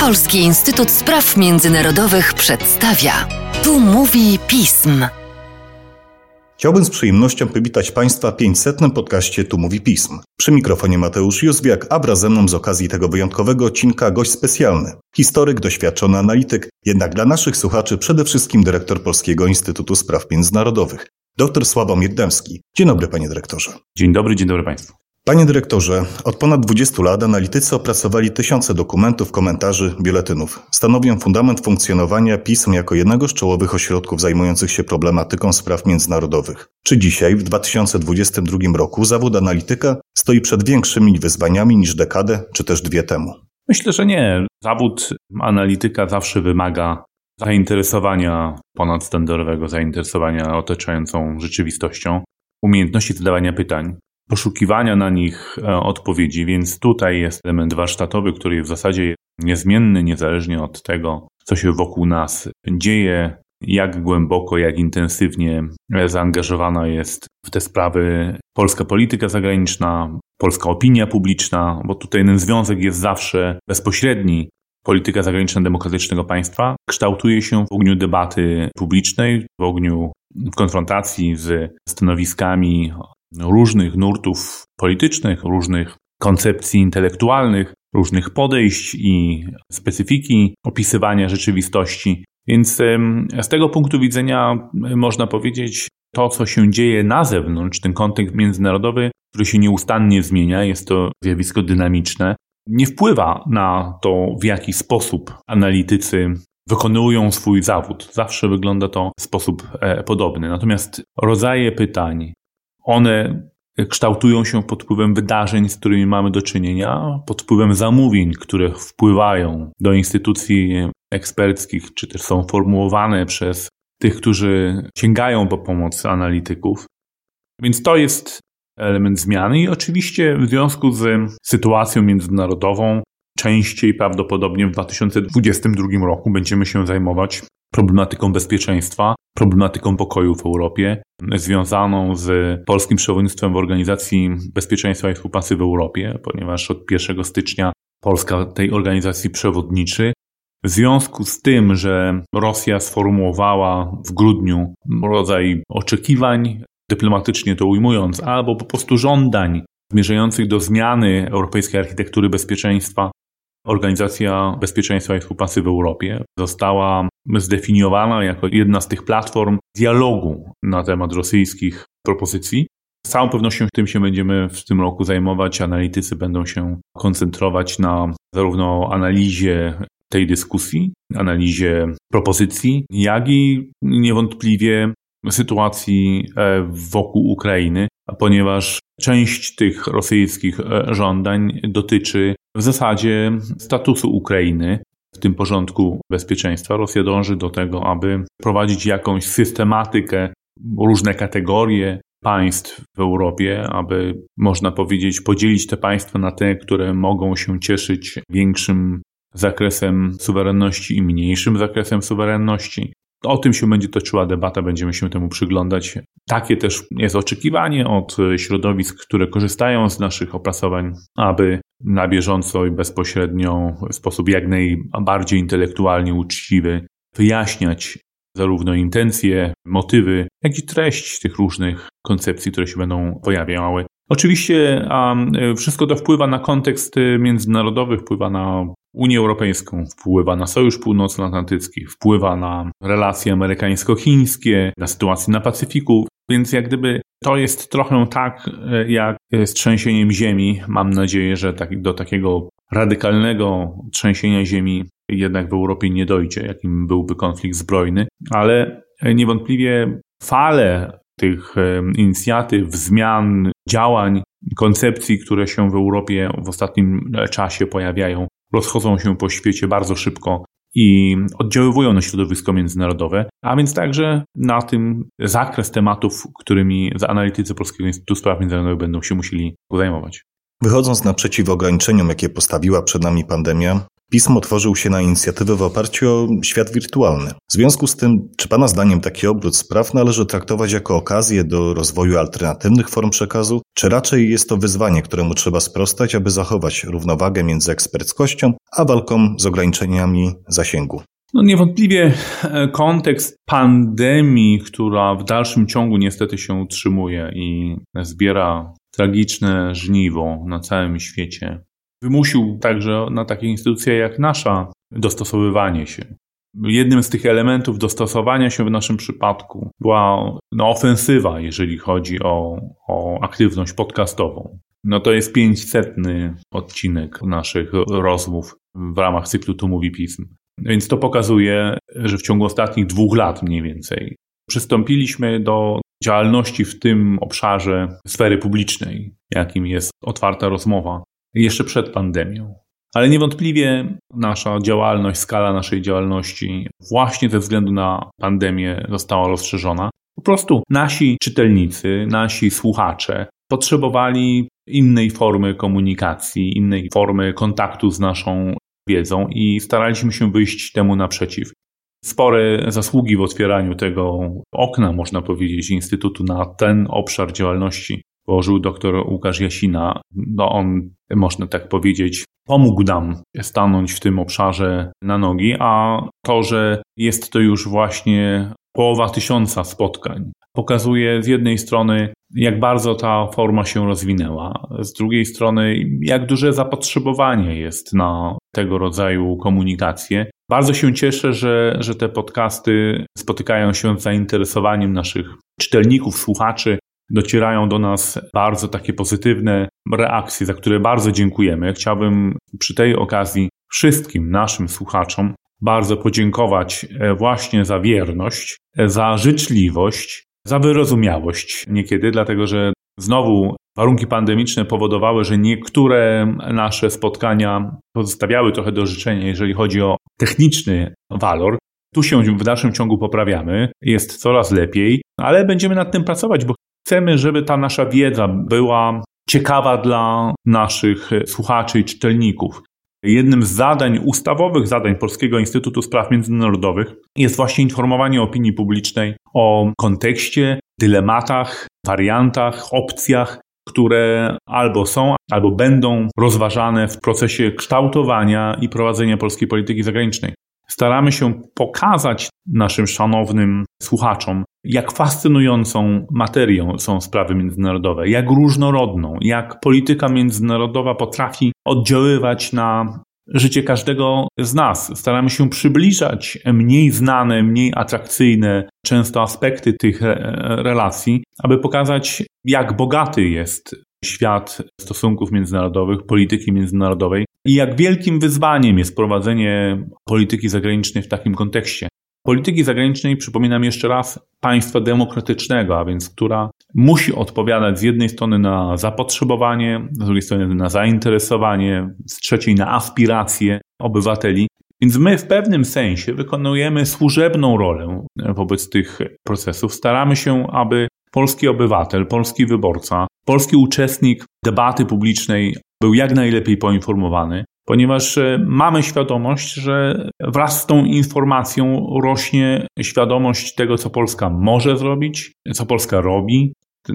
Polski Instytut Spraw Międzynarodowych przedstawia. Tu mówi pism. Chciałbym z przyjemnością powitać Państwa w 500. podcaście Tu Mówi Pism. Przy mikrofonie Mateusz Józwiak, a wraz ze mną z okazji tego wyjątkowego odcinka gość specjalny. Historyk, doświadczony analityk, jednak dla naszych słuchaczy przede wszystkim dyrektor Polskiego Instytutu Spraw Międzynarodowych. Dr Sławomir Dębski. Dzień dobry, panie dyrektorze. Dzień dobry, dzień dobry państwu. Panie dyrektorze, od ponad 20 lat analitycy opracowali tysiące dokumentów, komentarzy, biuletynów. Stanowią fundament funkcjonowania pism jako jednego z czołowych ośrodków zajmujących się problematyką spraw międzynarodowych. Czy dzisiaj, w 2022 roku, zawód analityka stoi przed większymi wyzwaniami niż dekadę czy też dwie temu? Myślę, że nie. Zawód analityka zawsze wymaga zainteresowania ponadstandardowego, zainteresowania otaczającą rzeczywistością, umiejętności zadawania pytań, poszukiwania na nich e, odpowiedzi, więc tutaj jest element warsztatowy, który jest w zasadzie niezmienny, niezależnie od tego, co się wokół nas dzieje, jak głęboko, jak intensywnie zaangażowana jest w te sprawy polska polityka zagraniczna, polska opinia publiczna, bo tutaj ten związek jest zawsze bezpośredni. Polityka zagraniczna demokratycznego państwa kształtuje się w ogniu debaty publicznej, w ogniu konfrontacji z stanowiskami różnych nurtów politycznych, różnych koncepcji intelektualnych, różnych podejść i specyfiki opisywania rzeczywistości. Więc z tego punktu widzenia można powiedzieć, to, co się dzieje na zewnątrz, ten kontekst międzynarodowy, który się nieustannie zmienia, jest to zjawisko dynamiczne, nie wpływa na to, w jaki sposób analitycy wykonują swój zawód. Zawsze wygląda to w sposób e, podobny. Natomiast rodzaje pytań, one kształtują się pod wpływem wydarzeń, z którymi mamy do czynienia, pod wpływem zamówień, które wpływają do instytucji eksperckich, czy też są formułowane przez tych, którzy sięgają po pomoc analityków. Więc to jest element zmiany i oczywiście w związku z sytuacją międzynarodową częściej prawdopodobnie w 2022 roku będziemy się zajmować problematyką bezpieczeństwa, problematyką pokoju w Europie, związaną z polskim przewodnictwem w Organizacji Bezpieczeństwa i Współpracy w Europie, ponieważ od 1 stycznia Polska tej organizacji przewodniczy. W związku z tym, że Rosja sformułowała w grudniu rodzaj oczekiwań, dyplomatycznie to ujmując, albo po prostu żądań zmierzających do zmiany europejskiej architektury bezpieczeństwa, Organizacja Bezpieczeństwa i Współpracy w Europie została zdefiniowana jako jedna z tych platform dialogu na temat rosyjskich propozycji. Z całą pewnością tym się będziemy w tym roku zajmować. Analitycy będą się koncentrować na zarówno analizie tej dyskusji, analizie propozycji, jak i niewątpliwie sytuacji e, wokół Ukrainy, ponieważ część tych rosyjskich e, żądań dotyczy w zasadzie statusu Ukrainy w tym porządku bezpieczeństwa. Rosja dąży do tego, aby prowadzić jakąś systematykę, różne kategorie państw w Europie, aby można powiedzieć podzielić te państwa na te, które mogą się cieszyć większym zakresem suwerenności i mniejszym zakresem suwerenności. O tym się będzie toczyła debata, będziemy się temu przyglądać. Takie też jest oczekiwanie od środowisk, które korzystają z naszych opracowań, aby na bieżąco i bezpośrednio w sposób jak najbardziej intelektualnie uczciwy wyjaśniać zarówno intencje, motywy, jak i treść tych różnych koncepcji, które się będą pojawiały. Oczywiście a wszystko to wpływa na kontekst międzynarodowy, wpływa na Unię Europejską, wpływa na Sojusz Północnoatlantycki, wpływa na relacje amerykańsko-chińskie, na sytuację na Pacyfiku, więc jak gdyby to jest trochę tak jak z trzęsieniem ziemi. Mam nadzieję, że tak, do takiego radykalnego trzęsienia ziemi jednak w Europie nie dojdzie, jakim byłby konflikt zbrojny, ale niewątpliwie fale tych inicjatyw, zmian, działań, koncepcji, które się w Europie w ostatnim czasie pojawiają, rozchodzą się po świecie bardzo szybko i oddziaływują na środowisko międzynarodowe, a więc także na tym zakres tematów, którymi analitycy Polskiego Instytutu Spraw Międzynarodowych będą się musieli zajmować. Wychodząc naprzeciw ograniczeniom, jakie postawiła przed nami pandemia, pismo tworzył się na inicjatywę w oparciu o świat wirtualny. W związku z tym, czy Pana zdaniem taki obrót spraw należy traktować jako okazję do rozwoju alternatywnych form przekazu, czy raczej jest to wyzwanie, któremu trzeba sprostać, aby zachować równowagę między eksperckością a walką z ograniczeniami zasięgu? No niewątpliwie e, kontekst pandemii, która w dalszym ciągu niestety się utrzymuje i zbiera tragiczne żniwo na całym świecie, wymusił także na takie instytucje jak nasza dostosowywanie się. Jednym z tych elementów dostosowania się w naszym przypadku była no, ofensywa, jeżeli chodzi o, o aktywność podcastową. No to jest 500 odcinek naszych rozmów w ramach cyklu Tu mówi pism. Więc to pokazuje, że w ciągu ostatnich dwóch lat mniej więcej przystąpiliśmy do działalności w tym obszarze sfery publicznej, jakim jest otwarta rozmowa, jeszcze przed pandemią. Ale niewątpliwie nasza działalność, skala naszej działalności właśnie ze względu na pandemię została rozszerzona. Po prostu nasi czytelnicy, nasi słuchacze potrzebowali innej formy komunikacji, innej formy kontaktu z naszą wiedzą i staraliśmy się wyjść temu naprzeciw. Spore zasługi w otwieraniu tego okna, można powiedzieć, Instytutu na ten obszar działalności położył dr Łukasz Jasina. No on, można tak powiedzieć, pomógł nam stanąć w tym obszarze na nogi, a to, że jest to już właśnie połowa tysiąca spotkań, pokazuje z jednej strony, jak bardzo ta forma się rozwinęła, z drugiej strony, jak duże zapotrzebowanie jest na tego rodzaju komunikację. Bardzo się cieszę, że, że te podcasty spotykają się z zainteresowaniem naszych czytelników, słuchaczy. Docierają do nas bardzo takie pozytywne reakcje, za które bardzo dziękujemy. Chciałbym przy tej okazji wszystkim naszym słuchaczom bardzo podziękować e, właśnie za wierność, e, za życzliwość, za wyrozumiałość niekiedy, dlatego że znowu warunki pandemiczne powodowały, że niektóre nasze spotkania pozostawiały trochę do życzenia, jeżeli chodzi o techniczny walor. Tu się w dalszym ciągu poprawiamy, jest coraz lepiej, ale będziemy nad tym pracować, bo chcemy, żeby ta nasza wiedza była ciekawa dla naszych słuchaczy i czytelników. Jednym z zadań, ustawowych zadań Polskiego Instytutu Spraw Międzynarodowych jest właśnie informowanie opinii publicznej o kontekście, dylematach, wariantach, opcjach, które albo są, albo będą rozważane w procesie kształtowania i prowadzenia polskiej polityki zagranicznej. Staramy się pokazać naszym szanownym słuchaczom, jak fascynującą materią są sprawy międzynarodowe, jak różnorodną, jak polityka międzynarodowa potrafi oddziaływać na życie każdego z nas. Staramy się przybliżać mniej znane, mniej atrakcyjne często aspekty tych relacji, aby pokazać, jak bogaty jest świat stosunków międzynarodowych, polityki międzynarodowej i jak wielkim wyzwaniem jest prowadzenie polityki zagranicznej w takim kontekście. Polityki zagranicznej, przypominam jeszcze raz, państwa demokratycznego, a więc która musi odpowiadać z jednej strony na zapotrzebowanie, z drugiej strony na zainteresowanie, z trzeciej na aspiracje obywateli. Więc my w pewnym sensie wykonujemy służebną rolę wobec tych procesów. Staramy się, aby polski obywatel, polski wyborca, polski uczestnik debaty publicznej był jak najlepiej poinformowany, ponieważ e, mamy świadomość, że wraz z tą informacją rośnie świadomość tego, co Polska może zrobić, co Polska robi,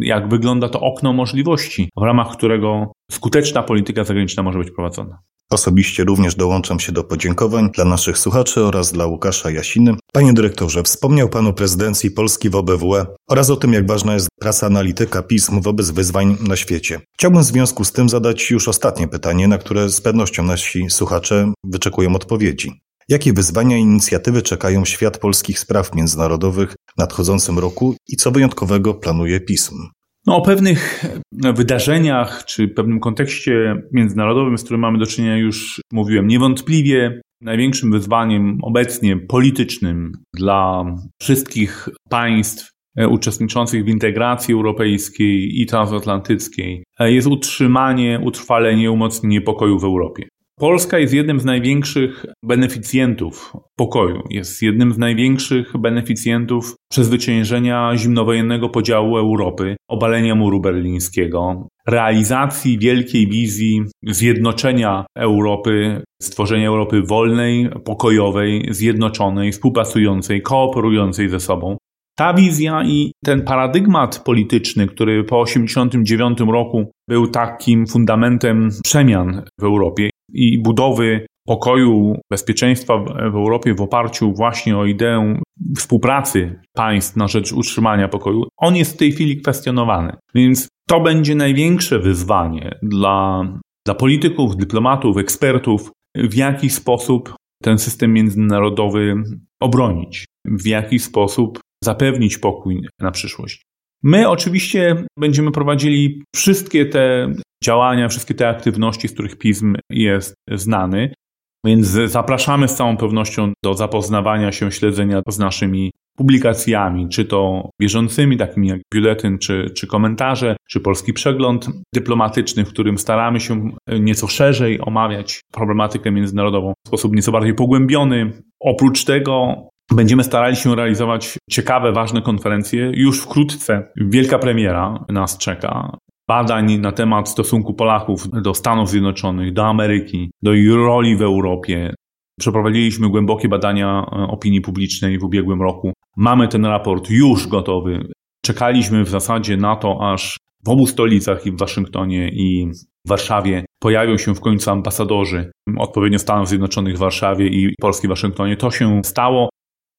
jak wygląda to okno możliwości, w ramach którego skuteczna polityka zagraniczna może być prowadzona. Osobiście również dołączam się do podziękowań dla naszych słuchaczy oraz dla Łukasza Jasiny. Panie dyrektorze, wspomniał Pan o prezydencji Polski w OBWE oraz o tym, jak ważna jest praca analityka pism wobec wyzwań na świecie. Chciałbym w związku z tym zadać już ostatnie pytanie, na które z pewnością nasi słuchacze wyczekują odpowiedzi. Jakie wyzwania i inicjatywy czekają świat polskich spraw międzynarodowych w nadchodzącym roku i co wyjątkowego planuje pism? No, o pewnych wydarzeniach czy pewnym kontekście międzynarodowym, z którym mamy do czynienia, już mówiłem. Niewątpliwie największym wyzwaniem obecnie politycznym dla wszystkich państw e, uczestniczących w integracji europejskiej i transatlantyckiej e, jest utrzymanie, utrwalenie, umocnienie pokoju w Europie. Polska jest jednym z największych beneficjentów pokoju, jest jednym z największych beneficjentów przezwyciężenia zimnowojennego podziału Europy, obalenia muru berlińskiego, realizacji wielkiej wizji zjednoczenia Europy, stworzenia Europy wolnej, pokojowej, zjednoczonej, współpracującej, kooperującej ze sobą. Ta wizja i ten paradygmat polityczny, który po 1989 roku był takim fundamentem przemian w Europie i budowy pokoju, bezpieczeństwa w Europie w oparciu właśnie o ideę współpracy państw na rzecz utrzymania pokoju, on jest w tej chwili kwestionowany. Więc to będzie największe wyzwanie dla, dla polityków, dyplomatów, ekspertów, w jaki sposób ten system międzynarodowy obronić, w jaki sposób zapewnić pokój na przyszłość. My oczywiście będziemy prowadzili wszystkie te działania, wszystkie te aktywności, z których PISM jest znany, więc zapraszamy z całą pewnością do zapoznawania się, śledzenia z naszymi publikacjami, czy to bieżącymi, takimi jak biuletyn, czy, czy komentarze, czy polski przegląd dyplomatyczny, w którym staramy się nieco szerzej omawiać problematykę międzynarodową w sposób nieco bardziej pogłębiony. Oprócz tego Będziemy starali się realizować ciekawe, ważne konferencje. Już wkrótce wielka premiera nas czeka. Badań na temat stosunku Polaków do Stanów Zjednoczonych, do Ameryki, do ich roli w Europie. Przeprowadziliśmy głębokie badania e, opinii publicznej w ubiegłym roku. Mamy ten raport już gotowy. Czekaliśmy w zasadzie na to, aż w obu stolicach, i w Waszyngtonie, i w Warszawie, pojawią się w końcu ambasadorzy, odpowiednio Stanów Zjednoczonych w Warszawie i Polski w Waszyngtonie. To się stało.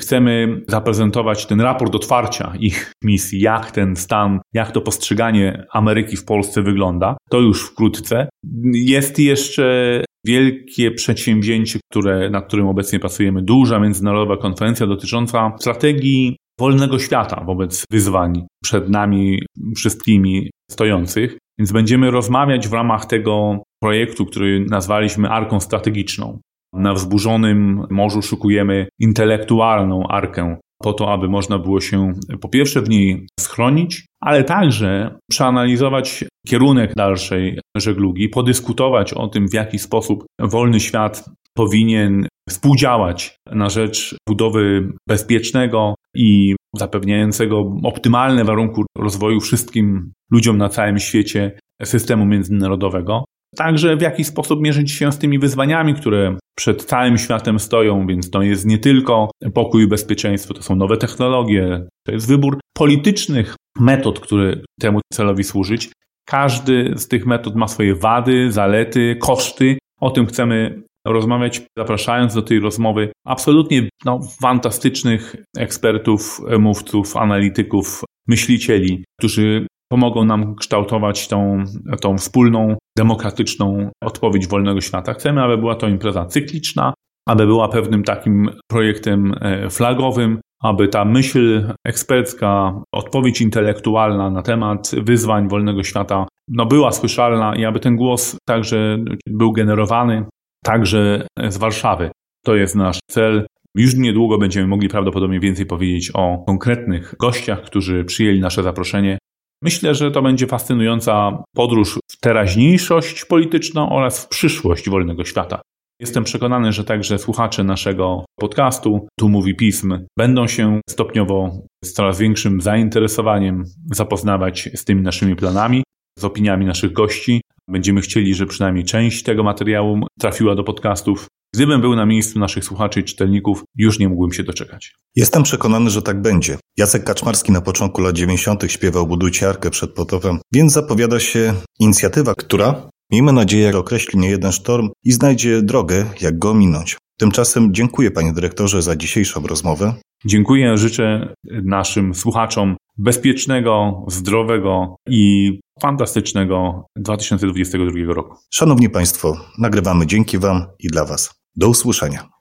Chcemy zaprezentować ten raport otwarcia ich misji, jak ten stan, jak to postrzeganie Ameryki w Polsce wygląda. To już wkrótce. Jest jeszcze wielkie przedsięwzięcie, które, nad którym obecnie pracujemy, duża międzynarodowa konferencja dotycząca strategii wolnego świata wobec wyzwań przed nami wszystkimi stojących. Więc będziemy rozmawiać w ramach tego projektu, który nazwaliśmy Arką Strategiczną. Na wzburzonym morzu szukujemy intelektualną arkę, po to, aby można było się po pierwsze w niej schronić, ale także przeanalizować kierunek dalszej żeglugi, podyskutować o tym, w jaki sposób wolny świat powinien współdziałać na rzecz budowy bezpiecznego i zapewniającego optymalne warunki rozwoju wszystkim ludziom na całym świecie systemu międzynarodowego. Także w jaki sposób mierzyć się z tymi wyzwaniami, które przed całym światem stoją, więc to jest nie tylko pokój i bezpieczeństwo, to są nowe technologie, to jest wybór politycznych metod, które temu celowi służyć. Każdy z tych metod ma swoje wady, zalety, koszty. O tym chcemy rozmawiać, zapraszając do tej rozmowy absolutnie no, fantastycznych ekspertów, mówców, analityków, myślicieli, którzy pomogą nam kształtować tą, tą wspólną, demokratyczną odpowiedź wolnego świata. Chcemy, aby była to impreza cykliczna, aby była pewnym takim projektem e, flagowym, aby ta myśl ekspercka, odpowiedź intelektualna na temat wyzwań wolnego świata no była słyszalna i aby ten głos także był generowany także z Warszawy. To jest nasz cel. Już niedługo będziemy mogli prawdopodobnie więcej powiedzieć o konkretnych gościach, którzy przyjęli nasze zaproszenie. Myślę, że to będzie fascynująca podróż w teraźniejszość polityczną oraz w przyszłość wolnego świata. Jestem przekonany, że także słuchacze naszego podcastu, tu mówi pism, będą się stopniowo z coraz większym zainteresowaniem zapoznawać z tymi naszymi planami, z opiniami naszych gości. Będziemy chcieli, że przynajmniej część tego materiału trafiła do podcastów. Gdybym był na miejscu naszych słuchaczy i czytelników, już nie mógłbym się doczekać. Jestem przekonany, że tak będzie. Jacek Kaczmarski na początku lat 90. śpiewał Budujcie Arkę przed potopem, więc zapowiada się inicjatywa, która, miejmy nadzieję, określi nie jeden sztorm i znajdzie drogę, jak go ominąć. Tymczasem dziękuję panie dyrektorze za dzisiejszą rozmowę. Dziękuję, życzę naszym słuchaczom bezpiecznego, zdrowego i fantastycznego 2022 roku. Szanowni Państwo, nagrywamy dzięki Wam i dla Was. Do usłyszenia.